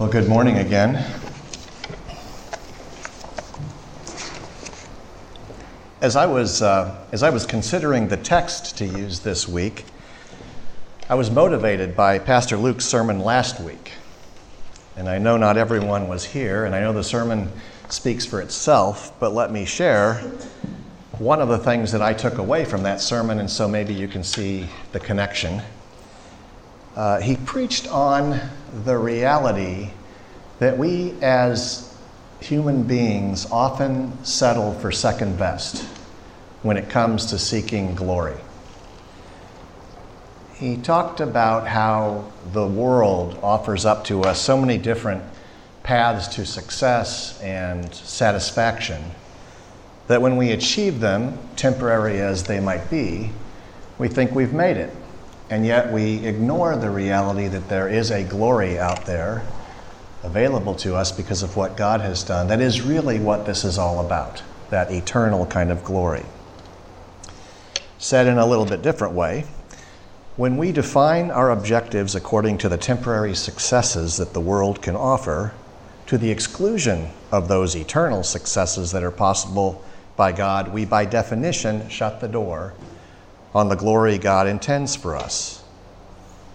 Well, good morning again. As I was, uh, as I was considering the text to use this week, I was motivated by Pastor Luke's sermon last week. And I know not everyone was here, and I know the sermon speaks for itself, but let me share one of the things that I took away from that sermon, and so maybe you can see the connection. Uh, he preached on the reality that we as human beings often settle for second best when it comes to seeking glory. He talked about how the world offers up to us so many different paths to success and satisfaction that when we achieve them, temporary as they might be, we think we've made it. And yet we ignore the reality that there is a glory out there available to us because of what God has done. That is really what this is all about that eternal kind of glory. Said in a little bit different way, when we define our objectives according to the temporary successes that the world can offer, to the exclusion of those eternal successes that are possible by God, we by definition shut the door on the glory God intends for us.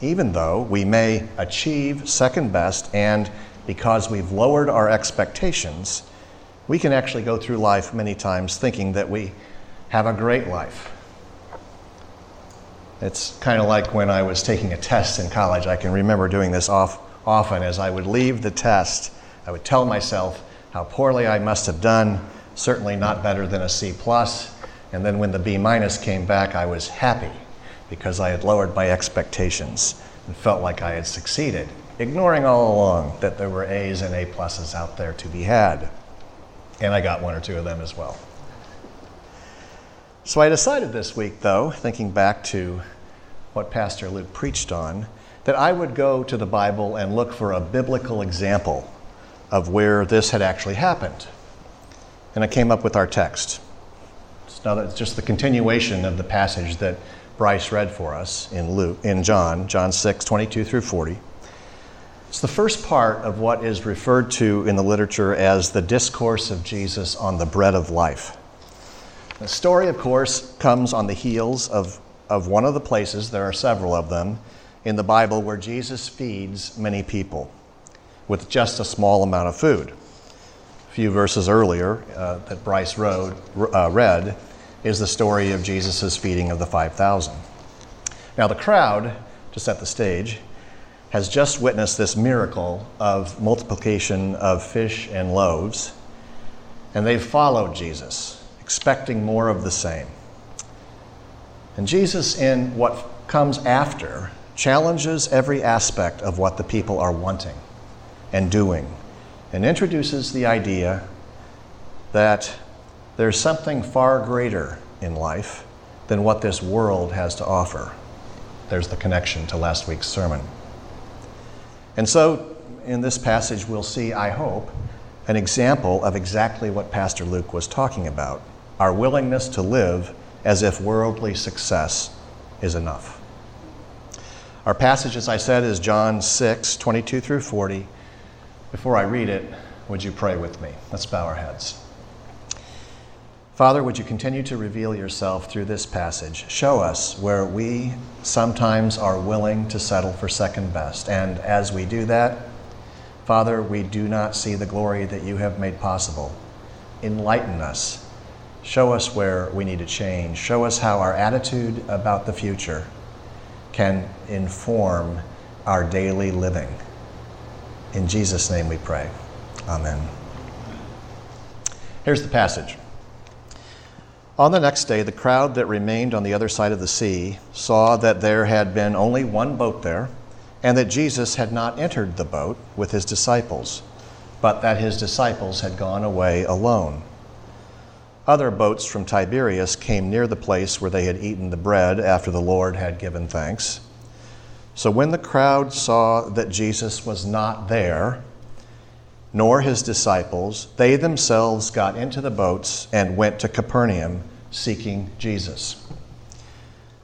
Even though we may achieve second best and because we've lowered our expectations, we can actually go through life many times thinking that we have a great life. It's kind of like when I was taking a test in college. I can remember doing this off, often as I would leave the test, I would tell myself how poorly I must have done, certainly not better than a C plus. And then when the B minus came back, I was happy because I had lowered my expectations and felt like I had succeeded ignoring all along that there were A's and A pluses out there to be had. And I got one or two of them as well. So I decided this week, though, thinking back to what Pastor Luke preached on, that I would go to the Bible and look for a biblical example of where this had actually happened. And I came up with our text. Now that's just the continuation of the passage that Bryce read for us in Luke in John, John 6, 22 through 40. It's the first part of what is referred to in the literature as the discourse of Jesus on the bread of life. The story, of course, comes on the heels of, of one of the places, there are several of them, in the Bible where Jesus feeds many people with just a small amount of food. A few verses earlier uh, that Bryce wrote, uh, read is the story of Jesus' feeding of the 5,000. Now, the crowd, to set the stage, has just witnessed this miracle of multiplication of fish and loaves, and they've followed Jesus, expecting more of the same. And Jesus, in what comes after, challenges every aspect of what the people are wanting and doing, and introduces the idea that there's something far greater in life than what this world has to offer. There's the connection to last week's sermon. And so, in this passage, we'll see, I hope, an example of exactly what Pastor Luke was talking about our willingness to live as if worldly success is enough. Our passage, as I said, is John 6, 22 through 40. Before I read it, would you pray with me? Let's bow our heads. Father, would you continue to reveal yourself through this passage? Show us where we sometimes are willing to settle for second best. And as we do that, Father, we do not see the glory that you have made possible. Enlighten us. Show us where we need to change. Show us how our attitude about the future can inform our daily living. In Jesus' name we pray. Amen. Here's the passage. On the next day, the crowd that remained on the other side of the sea saw that there had been only one boat there, and that Jesus had not entered the boat with his disciples, but that his disciples had gone away alone. Other boats from Tiberias came near the place where they had eaten the bread after the Lord had given thanks. So when the crowd saw that Jesus was not there, nor his disciples, they themselves got into the boats and went to Capernaum seeking Jesus.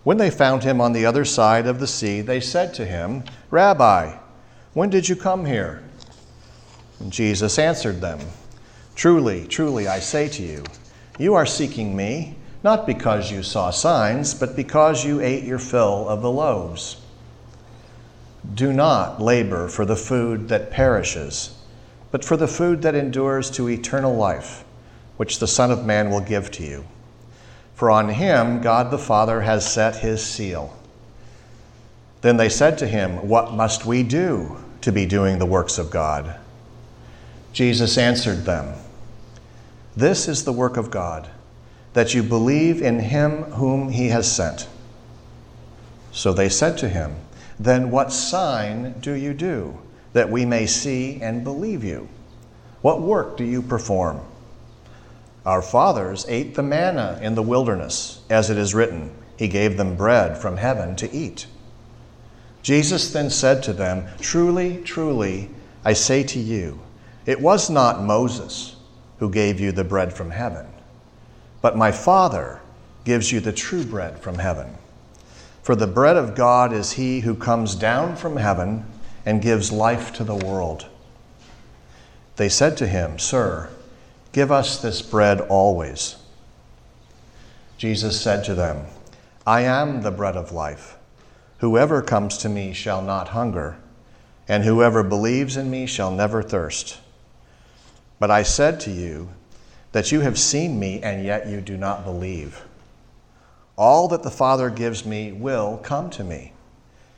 When they found him on the other side of the sea, they said to him, Rabbi, when did you come here? And Jesus answered them Truly, truly, I say to you, you are seeking me, not because you saw signs, but because you ate your fill of the loaves. Do not labor for the food that perishes, but for the food that endures to eternal life, which the Son of Man will give to you. For on him God the Father has set his seal. Then they said to him, What must we do to be doing the works of God? Jesus answered them, This is the work of God, that you believe in him whom he has sent. So they said to him, Then what sign do you do, that we may see and believe you? What work do you perform? Our fathers ate the manna in the wilderness, as it is written, He gave them bread from heaven to eat. Jesus then said to them, Truly, truly, I say to you, it was not Moses who gave you the bread from heaven, but my Father gives you the true bread from heaven. For the bread of God is he who comes down from heaven and gives life to the world. They said to him, Sir, Give us this bread always. Jesus said to them, I am the bread of life. Whoever comes to me shall not hunger, and whoever believes in me shall never thirst. But I said to you that you have seen me, and yet you do not believe. All that the Father gives me will come to me,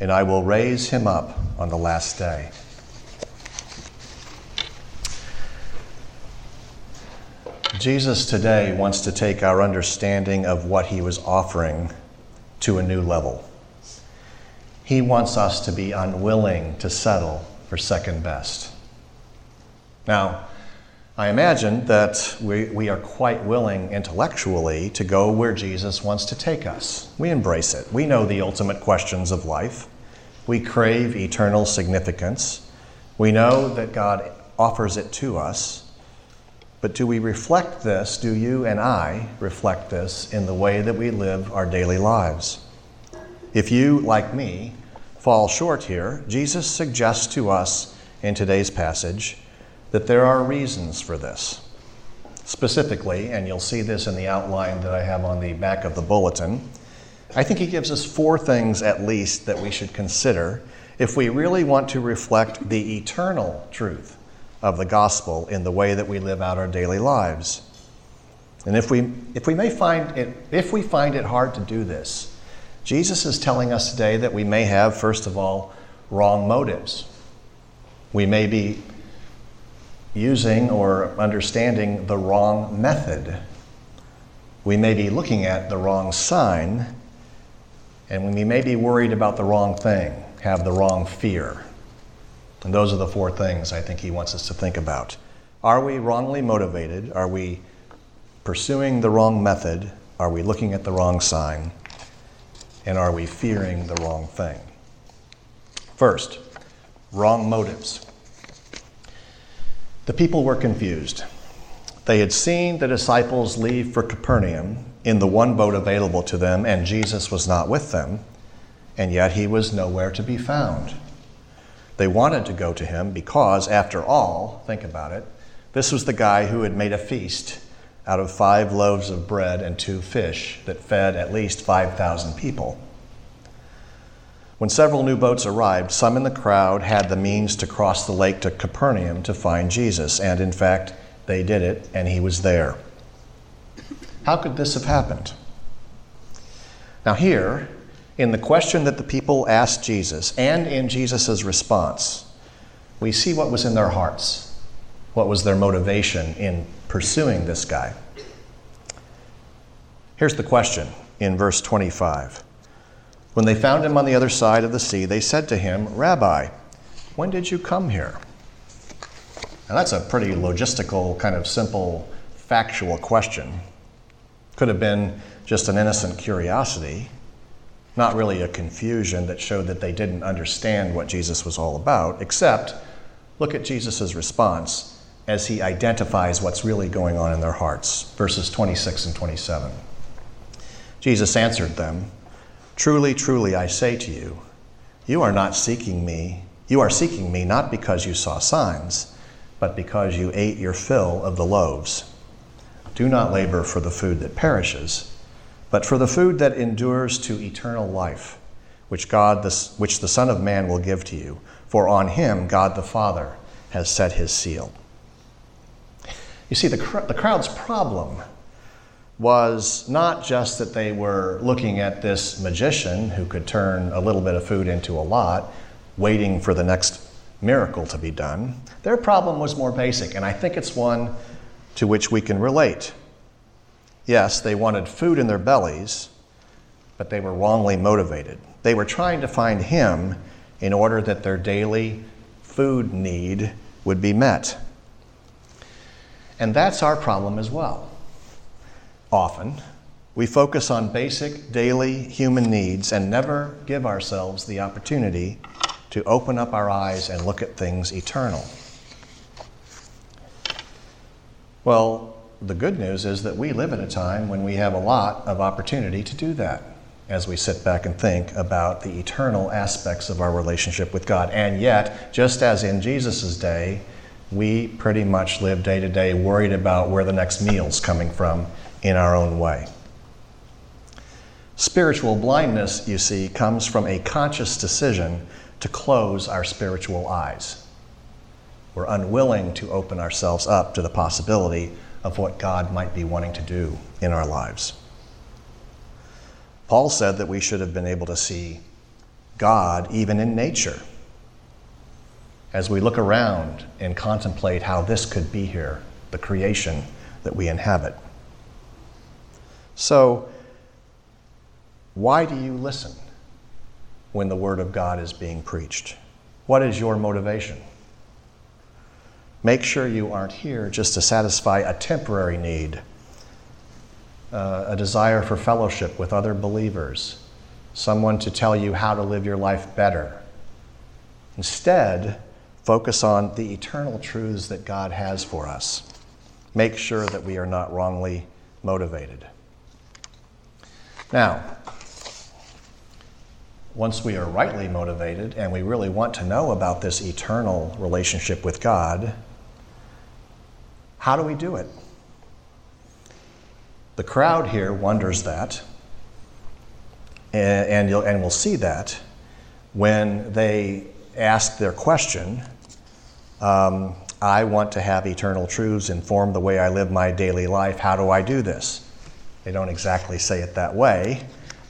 and I will raise him up on the last day. Jesus today wants to take our understanding of what he was offering to a new level. He wants us to be unwilling to settle for second best. Now, I imagine that we, we are quite willing intellectually to go where Jesus wants to take us. We embrace it. We know the ultimate questions of life. We crave eternal significance. We know that God offers it to us. But do we reflect this? Do you and I reflect this in the way that we live our daily lives? If you, like me, fall short here, Jesus suggests to us in today's passage that there are reasons for this. Specifically, and you'll see this in the outline that I have on the back of the bulletin, I think he gives us four things at least that we should consider if we really want to reflect the eternal truth of the gospel in the way that we live out our daily lives. And if we, if we may find it, if we find it hard to do this, Jesus is telling us today that we may have, first of all, wrong motives. We may be using or understanding the wrong method. We may be looking at the wrong sign, and we may be worried about the wrong thing, have the wrong fear. And those are the four things I think he wants us to think about. Are we wrongly motivated? Are we pursuing the wrong method? Are we looking at the wrong sign? And are we fearing the wrong thing? First, wrong motives. The people were confused. They had seen the disciples leave for Capernaum in the one boat available to them, and Jesus was not with them, and yet he was nowhere to be found. They wanted to go to him because, after all, think about it, this was the guy who had made a feast out of five loaves of bread and two fish that fed at least 5,000 people. When several new boats arrived, some in the crowd had the means to cross the lake to Capernaum to find Jesus, and in fact, they did it, and he was there. How could this have happened? Now, here, in the question that the people asked Jesus and in Jesus' response, we see what was in their hearts, what was their motivation in pursuing this guy. Here's the question in verse 25. When they found him on the other side of the sea, they said to him, Rabbi, when did you come here? Now, that's a pretty logistical, kind of simple, factual question. Could have been just an innocent curiosity, not really a confusion that showed that they didn't understand what Jesus was all about, except look at Jesus' response as he identifies what's really going on in their hearts. Verses 26 and 27. Jesus answered them, Truly, truly, I say to you, you are not seeking me. You are seeking me not because you saw signs, but because you ate your fill of the loaves. Do not labor for the food that perishes, but for the food that endures to eternal life, which God, the, which the Son of Man will give to you. For on him God the Father has set his seal. You see, the, the crowd's problem was not just that they were looking at this magician who could turn a little bit of food into a lot, waiting for the next miracle to be done. Their problem was more basic, and I think it's one to which we can relate. Yes, they wanted food in their bellies, but they were wrongly motivated. They were trying to find Him in order that their daily food need would be met. And that's our problem as well. Often, we focus on basic daily human needs and never give ourselves the opportunity to open up our eyes and look at things eternal. Well, the good news is that we live in a time when we have a lot of opportunity to do that as we sit back and think about the eternal aspects of our relationship with God. And yet, just as in Jesus' day, we pretty much live day to day worried about where the next meal's coming from in our own way. Spiritual blindness, you see, comes from a conscious decision to close our spiritual eyes. We're unwilling to open ourselves up to the possibility of what God might be wanting to do in our lives. Paul said that we should have been able to see God even in nature as we look around and contemplate how this could be here, the creation that we inhabit. So, why do you listen when the Word of God is being preached? What is your motivation? Make sure you aren't here just to satisfy a temporary need, uh, a desire for fellowship with other believers, someone to tell you how to live your life better. Instead, focus on the eternal truths that God has for us. Make sure that we are not wrongly motivated. Now, once we are rightly motivated and we really want to know about this eternal relationship with God, how do we do it? The crowd here wonders that, and, and, and we'll see that when they ask their question um, I want to have eternal truths inform the way I live my daily life. How do I do this? They don't exactly say it that way,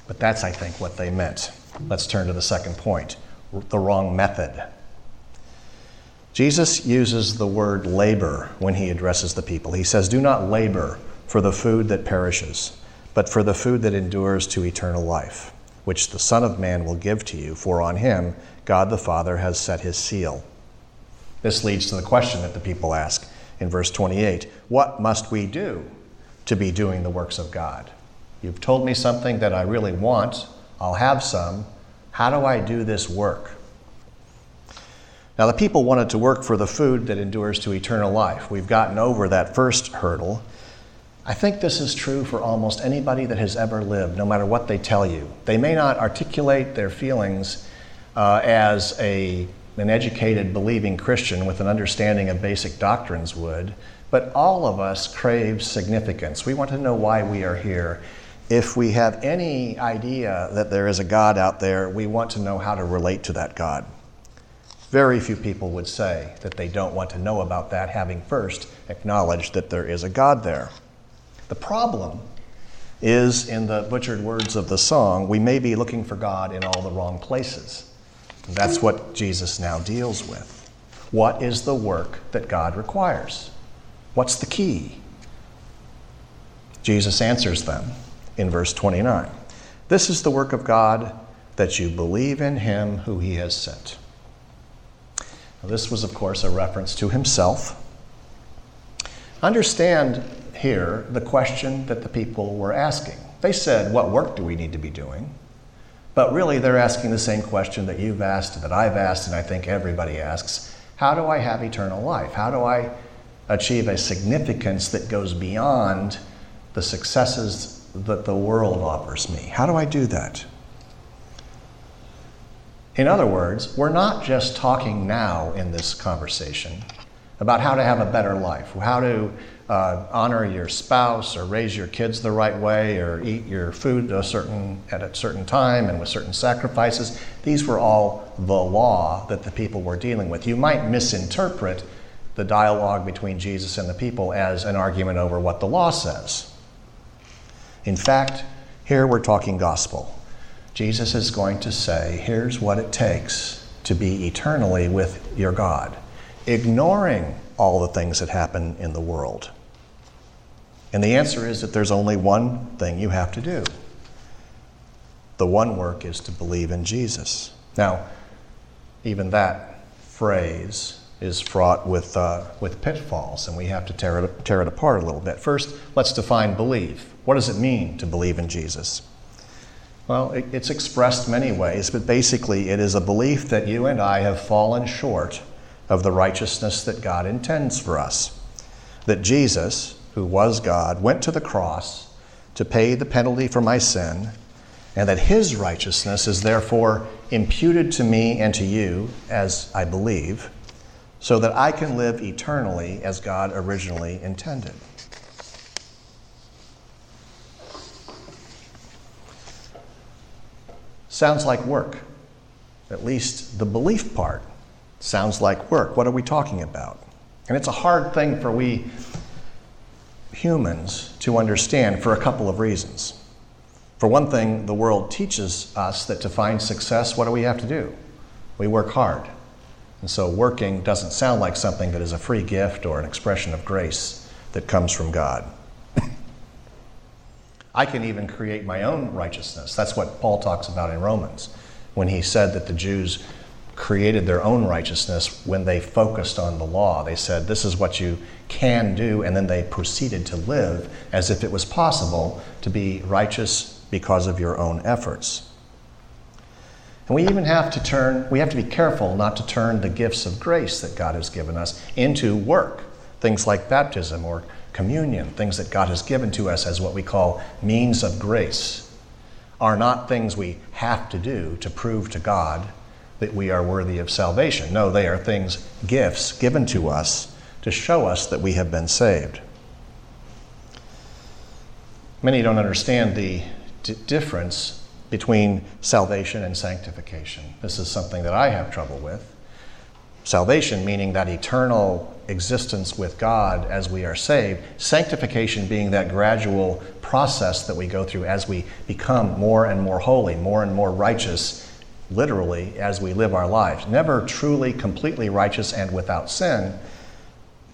but that's, I think, what they meant. Let's turn to the second point the wrong method. Jesus uses the word labor when he addresses the people. He says, Do not labor for the food that perishes, but for the food that endures to eternal life, which the Son of Man will give to you, for on him God the Father has set his seal. This leads to the question that the people ask in verse 28 What must we do to be doing the works of God? You've told me something that I really want, I'll have some. How do I do this work? Now, the people wanted to work for the food that endures to eternal life. We've gotten over that first hurdle. I think this is true for almost anybody that has ever lived, no matter what they tell you. They may not articulate their feelings uh, as a, an educated, believing Christian with an understanding of basic doctrines would, but all of us crave significance. We want to know why we are here. If we have any idea that there is a God out there, we want to know how to relate to that God. Very few people would say that they don't want to know about that, having first acknowledged that there is a God there. The problem is, in the butchered words of the song, we may be looking for God in all the wrong places. And that's what Jesus now deals with. What is the work that God requires? What's the key? Jesus answers them in verse 29. This is the work of God that you believe in him who he has sent. Now, this was, of course, a reference to himself. Understand here the question that the people were asking. They said, What work do we need to be doing? But really, they're asking the same question that you've asked, that I've asked, and I think everybody asks How do I have eternal life? How do I achieve a significance that goes beyond the successes that the world offers me? How do I do that? In other words, we're not just talking now in this conversation about how to have a better life, how to uh, honor your spouse or raise your kids the right way or eat your food a certain, at a certain time and with certain sacrifices. These were all the law that the people were dealing with. You might misinterpret the dialogue between Jesus and the people as an argument over what the law says. In fact, here we're talking gospel. Jesus is going to say, here's what it takes to be eternally with your God, ignoring all the things that happen in the world. And the answer is that there's only one thing you have to do. The one work is to believe in Jesus. Now, even that phrase is fraught with, uh, with pitfalls, and we have to tear it, tear it apart a little bit. First, let's define belief. What does it mean to believe in Jesus? Well, it, it's expressed many ways, but basically, it is a belief that you and I have fallen short of the righteousness that God intends for us. That Jesus, who was God, went to the cross to pay the penalty for my sin, and that his righteousness is therefore imputed to me and to you as I believe, so that I can live eternally as God originally intended. Sounds like work. At least the belief part sounds like work. What are we talking about? And it's a hard thing for we humans to understand for a couple of reasons. For one thing, the world teaches us that to find success, what do we have to do? We work hard. And so working doesn't sound like something that is a free gift or an expression of grace that comes from God. I can even create my own righteousness. That's what Paul talks about in Romans when he said that the Jews created their own righteousness when they focused on the law. They said, This is what you can do, and then they proceeded to live as if it was possible to be righteous because of your own efforts. And we even have to turn, we have to be careful not to turn the gifts of grace that God has given us into work. Things like baptism or communion, things that God has given to us as what we call means of grace, are not things we have to do to prove to God that we are worthy of salvation. No, they are things, gifts given to us to show us that we have been saved. Many don't understand the d- difference between salvation and sanctification. This is something that I have trouble with. Salvation meaning that eternal existence with God as we are saved, sanctification being that gradual process that we go through as we become more and more holy, more and more righteous literally as we live our lives. Never truly, completely righteous and without sin,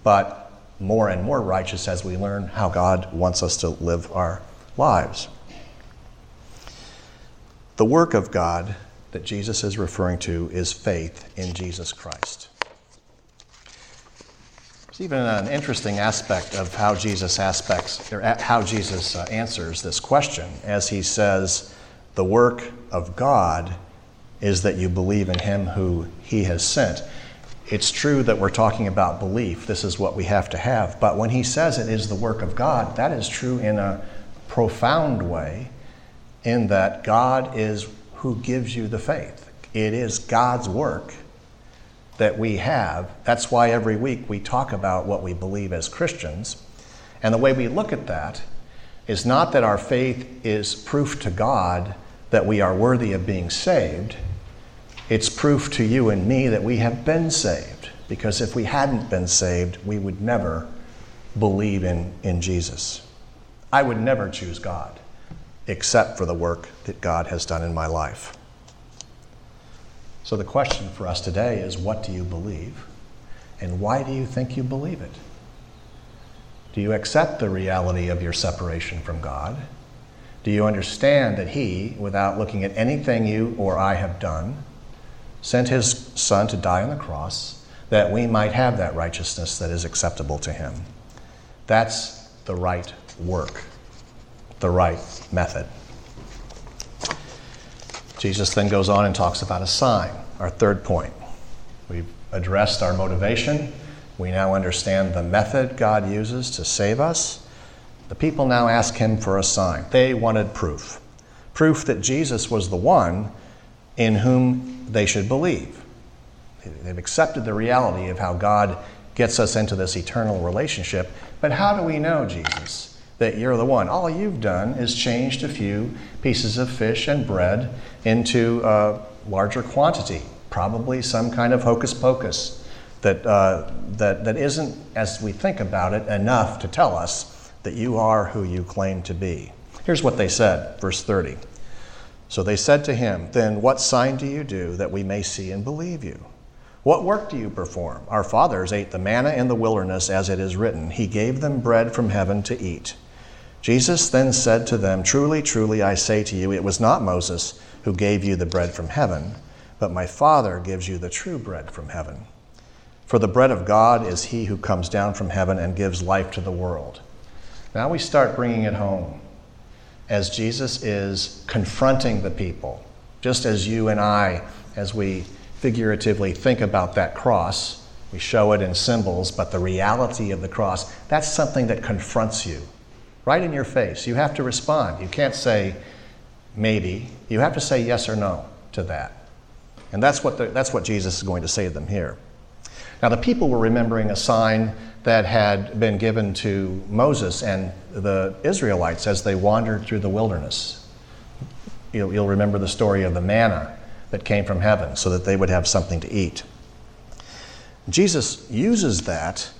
but more and more righteous as we learn how God wants us to live our lives. The work of God that Jesus is referring to is faith in Jesus Christ. There's even an interesting aspect of how Jesus aspects or how Jesus uh, answers this question as he says, "The work of God is that you believe in him who he has sent. It's true that we're talking about belief. This is what we have to have. But when he says it is the work of God, that is true in a profound way, in that God is who gives you the faith. It is God's work that we have. That's why every week we talk about what we believe as Christians. And the way we look at that is not that our faith is proof to God that we are worthy of being saved, it's proof to you and me that we have been saved. Because if we hadn't been saved, we would never believe in, in Jesus. I would never choose God except for the work that God has done in my life. So the question for us today is what do you believe? And why do you think you believe it? Do you accept the reality of your separation from God? Do you understand that He, without looking at anything you or I have done, sent His Son to die on the cross that we might have that righteousness that is acceptable to Him? That's the right work, the right method. Jesus then goes on and talks about a sign, our third point. We've addressed our motivation. We now understand the method God uses to save us. The people now ask him for a sign. They wanted proof proof that Jesus was the one in whom they should believe. They've accepted the reality of how God gets us into this eternal relationship. But how do we know, Jesus, that you're the one? All you've done is changed a few pieces of fish and bread into a larger quantity, probably some kind of hocus pocus that, uh, that, that isn't, as we think about it, enough to tell us that you are who you claim to be. Here's what they said, verse 30. So they said to him, Then what sign do you do that we may see and believe you? What work do you perform? Our fathers ate the manna in the wilderness, as it is written, He gave them bread from heaven to eat. Jesus then said to them, Truly, truly, I say to you, it was not Moses who gave you the bread from heaven, but my Father gives you the true bread from heaven. For the bread of God is he who comes down from heaven and gives life to the world. Now we start bringing it home as Jesus is confronting the people, just as you and I, as we figuratively think about that cross. We show it in symbols, but the reality of the cross, that's something that confronts you right in your face. You have to respond. You can't say maybe. You have to say yes or no to that. And that's what, the, that's what Jesus is going to say to them here. Now, the people were remembering a sign that had been given to Moses and the Israelites as they wandered through the wilderness. You'll, you'll remember the story of the manna that came from heaven so that they would have something to eat. Jesus uses that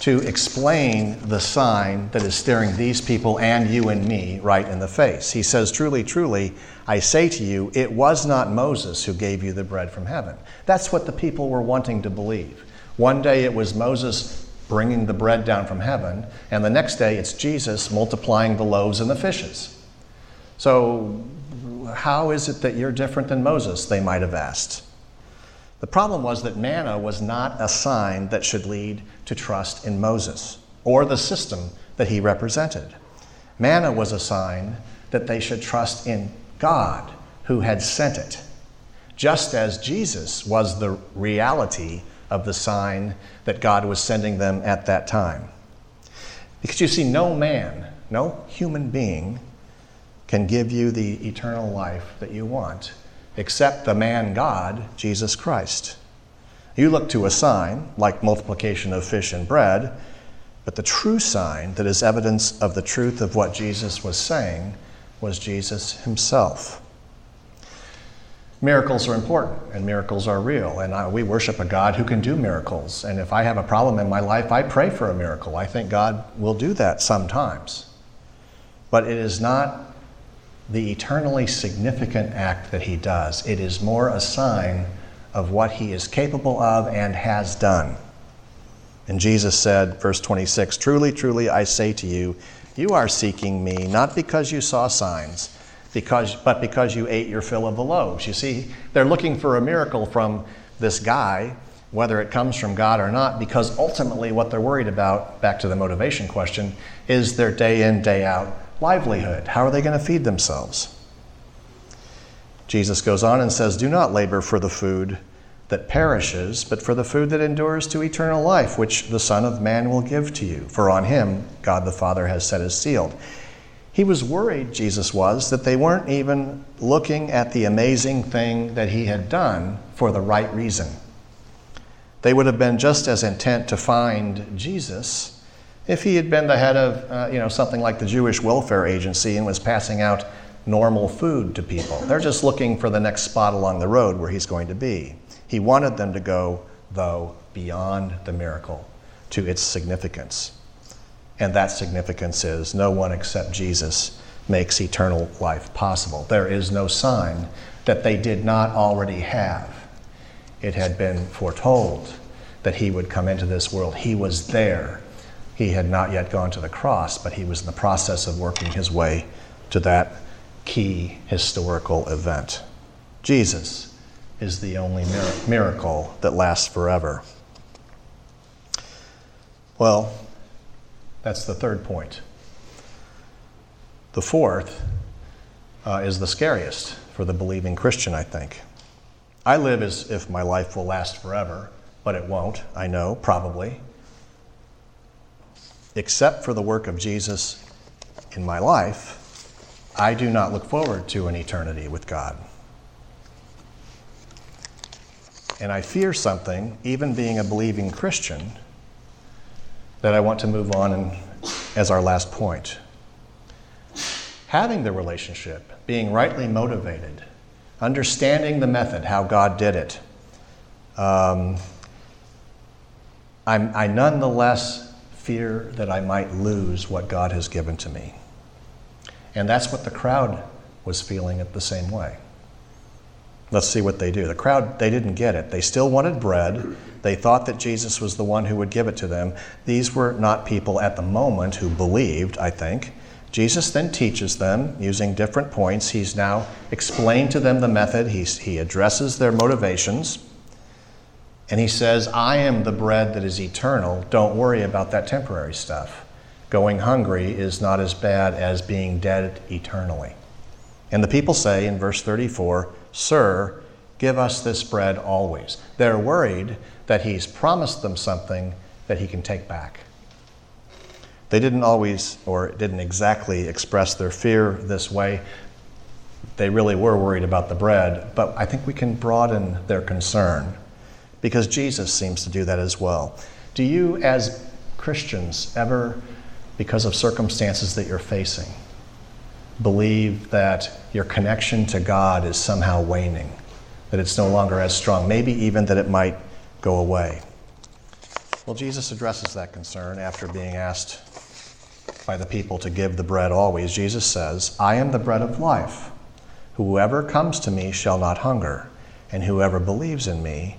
to explain the sign that is staring these people and you and me right in the face. He says, Truly, truly, I say to you, it was not Moses who gave you the bread from heaven. That's what the people were wanting to believe. One day it was Moses bringing the bread down from heaven, and the next day it's Jesus multiplying the loaves and the fishes. So how is it that you're different than Moses? They might have asked. The problem was that manna was not a sign that should lead to trust in Moses or the system that he represented. Manna was a sign that they should trust in God who had sent it, just as Jesus was the reality of the sign that God was sending them at that time. Because you see, no man, no human being can give you the eternal life that you want, except the man God, Jesus Christ. You look to a sign, like multiplication of fish and bread, but the true sign that is evidence of the truth of what Jesus was saying was Jesus himself. Miracles are important and miracles are real, and I, we worship a God who can do miracles. And if I have a problem in my life, I pray for a miracle. I think God will do that sometimes. But it is not the eternally significant act that he does. It is more a sign of what he is capable of and has done. And Jesus said, verse 26 Truly, truly, I say to you, you are seeking me not because you saw signs, because, but because you ate your fill of the loaves. You see, they're looking for a miracle from this guy, whether it comes from God or not, because ultimately what they're worried about, back to the motivation question, is their day in, day out livelihood. How are they going to feed themselves? Jesus goes on and says, Do not labor for the food that perishes, but for the food that endures to eternal life, which the Son of Man will give to you. For on him God the Father has set his seal. He was worried, Jesus was, that they weren't even looking at the amazing thing that he had done for the right reason. They would have been just as intent to find Jesus if he had been the head of uh, you know, something like the Jewish Welfare Agency and was passing out normal food to people. They're just looking for the next spot along the road where he's going to be. He wanted them to go, though, beyond the miracle to its significance. And that significance is no one except Jesus makes eternal life possible. There is no sign that they did not already have. It had been foretold that he would come into this world. He was there he had not yet gone to the cross, but he was in the process of working his way to that key historical event. Jesus is the only miracle that lasts forever. Well, That's the third point. The fourth uh, is the scariest for the believing Christian, I think. I live as if my life will last forever, but it won't, I know, probably. Except for the work of Jesus in my life, I do not look forward to an eternity with God. And I fear something, even being a believing Christian, that I want to move on and, as our last point. Having the relationship, being rightly motivated, understanding the method, how God did it, um, i nonetheless fear that I might lose what God has given to me. And that's what the crowd was feeling at the same way. Let's see what they do. The crowd, they didn't get it. They still wanted bread. They thought that Jesus was the one who would give it to them. These were not people at the moment who believed, I think. Jesus then teaches them using different points. He's now explained to them the method, He's, he addresses their motivations. And he says, I am the bread that is eternal. Don't worry about that temporary stuff. Going hungry is not as bad as being dead eternally. And the people say in verse 34, Sir, give us this bread always. They're worried that he's promised them something that he can take back. They didn't always or didn't exactly express their fear this way. They really were worried about the bread, but I think we can broaden their concern because Jesus seems to do that as well. Do you, as Christians, ever, because of circumstances that you're facing, believe that your connection to God is somehow waning, that it's no longer as strong, maybe even that it might go away? Well, Jesus addresses that concern after being asked by the people to give the bread always. Jesus says, I am the bread of life. Whoever comes to me shall not hunger, and whoever believes in me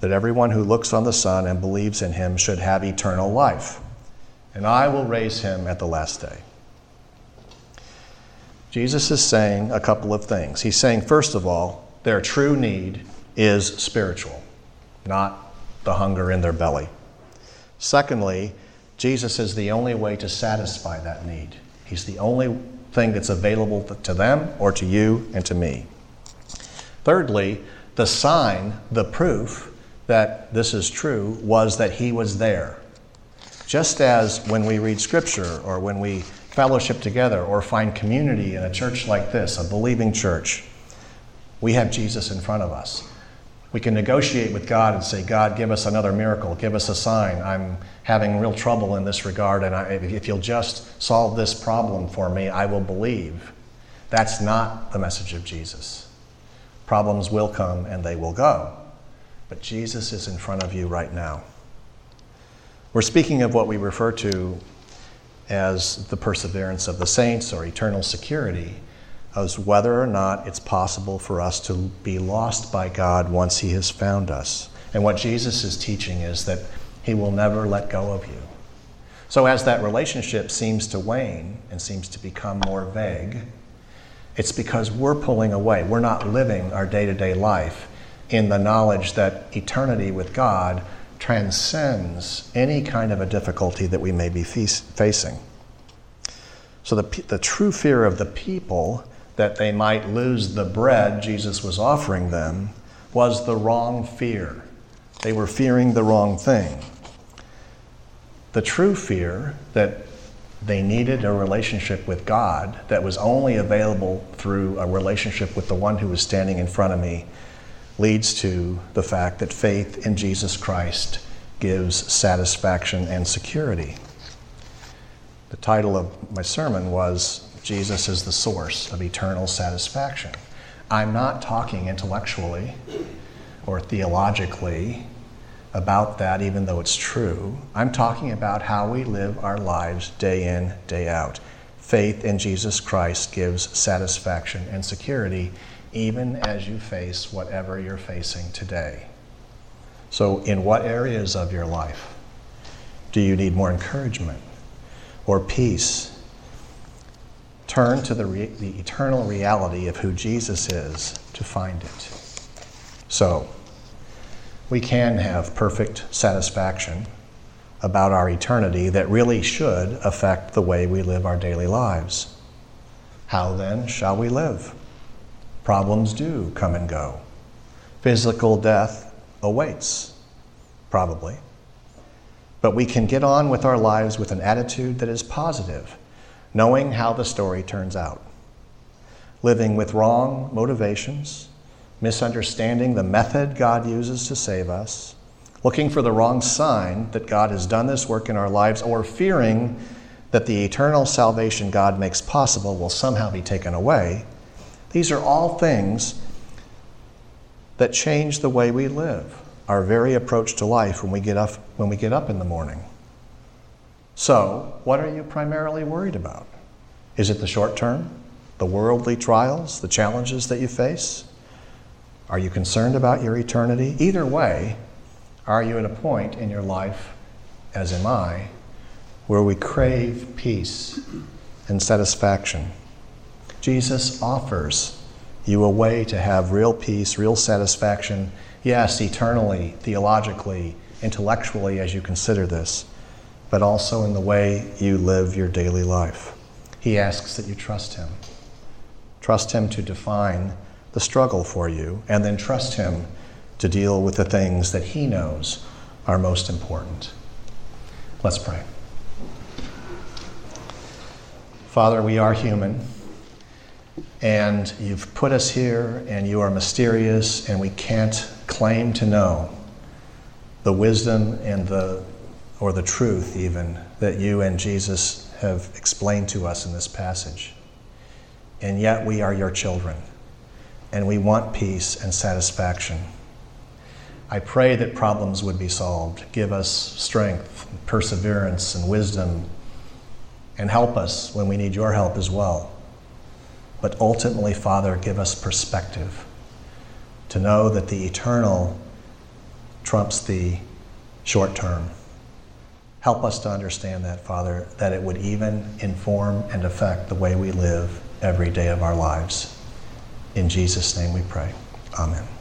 that everyone who looks on the Son and believes in him should have eternal life, and I will raise him at the last day. Jesus is saying a couple of things. He's saying, first of all, their true need is spiritual, not the hunger in their belly. Secondly, Jesus is the only way to satisfy that need. He's the only thing that's available to them or to you and to me. Thirdly, the sign, the proof that this is true was that he was there. Just as when we read scripture or when we fellowship together or find community in a church like this, a believing church, we have Jesus in front of us. We can negotiate with God and say, God, give us another miracle, give us a sign. I'm having real trouble in this regard, and I, if you'll just solve this problem for me, I will believe. That's not the message of Jesus. Problems will come and they will go. But Jesus is in front of you right now. We're speaking of what we refer to as the perseverance of the saints or eternal security, as whether or not it's possible for us to be lost by God once He has found us. And what Jesus is teaching is that he will never let go of you. So, as that relationship seems to wane and seems to become more vague, it's because we're pulling away. We're not living our day to day life in the knowledge that eternity with God transcends any kind of a difficulty that we may be facing. So, the, the true fear of the people that they might lose the bread Jesus was offering them was the wrong fear. They were fearing the wrong thing the true fear that they needed a relationship with God that was only available through a relationship with the one who was standing in front of me leads to the fact that faith in Jesus Christ gives satisfaction and security. The title of my sermon was Jesus is the source of eternal satisfaction. I'm not talking intellectually or theologically about that, even though it's true. I'm talking about how we live our lives day in, day out. Faith in Jesus Christ gives satisfaction and security even as you face whatever you're facing today. So, in what areas of your life do you need more encouragement or peace? Turn to the, re- the eternal reality of who Jesus is to find it. So, we can have perfect satisfaction about our eternity that really should affect the way we live our daily lives. How then shall we live? Problems do come and go. Physical death awaits, probably. But we can get on with our lives with an attitude that is positive, knowing how the story turns out. Living with wrong motivations, misunderstanding the method God uses to save us, looking for the wrong sign that God has done this work in our lives, or fearing that the eternal salvation God makes possible will somehow be taken away. These are all things that change the way we live, our very approach to life when we get up, when we get up in the morning. So, what are you primarily worried about? Is it the short term, the worldly trials, the challenges that you face? Are you concerned about your eternity? Either way, are you at a point in your life, as am I, where we crave peace and satisfaction? Jesus offers you a way to have real peace, real satisfaction, yes, eternally, theologically, intellectually, as you consider this, but also in the way you live your daily life. He asks that you trust Him. Trust Him to define the struggle for you, and then trust Him to deal with the things that He knows are most important. Let's pray. Father, we are human, and you've put us here, and you are mysterious, and we can't claim to know the wisdom and the or the truth even that you and Jesus have explained to us in this passage. And yet we are your children and we want peace and satisfaction. I pray that problems would be solved. Give us strength, perseverance, and wisdom, and help us when we need your help as well. But ultimately, Father, give us perspective to know that the eternal trumps the short term. Help us to understand that, Father, that it would even inform and affect the way we live every day of our lives. In Jesus' name we pray. Amen.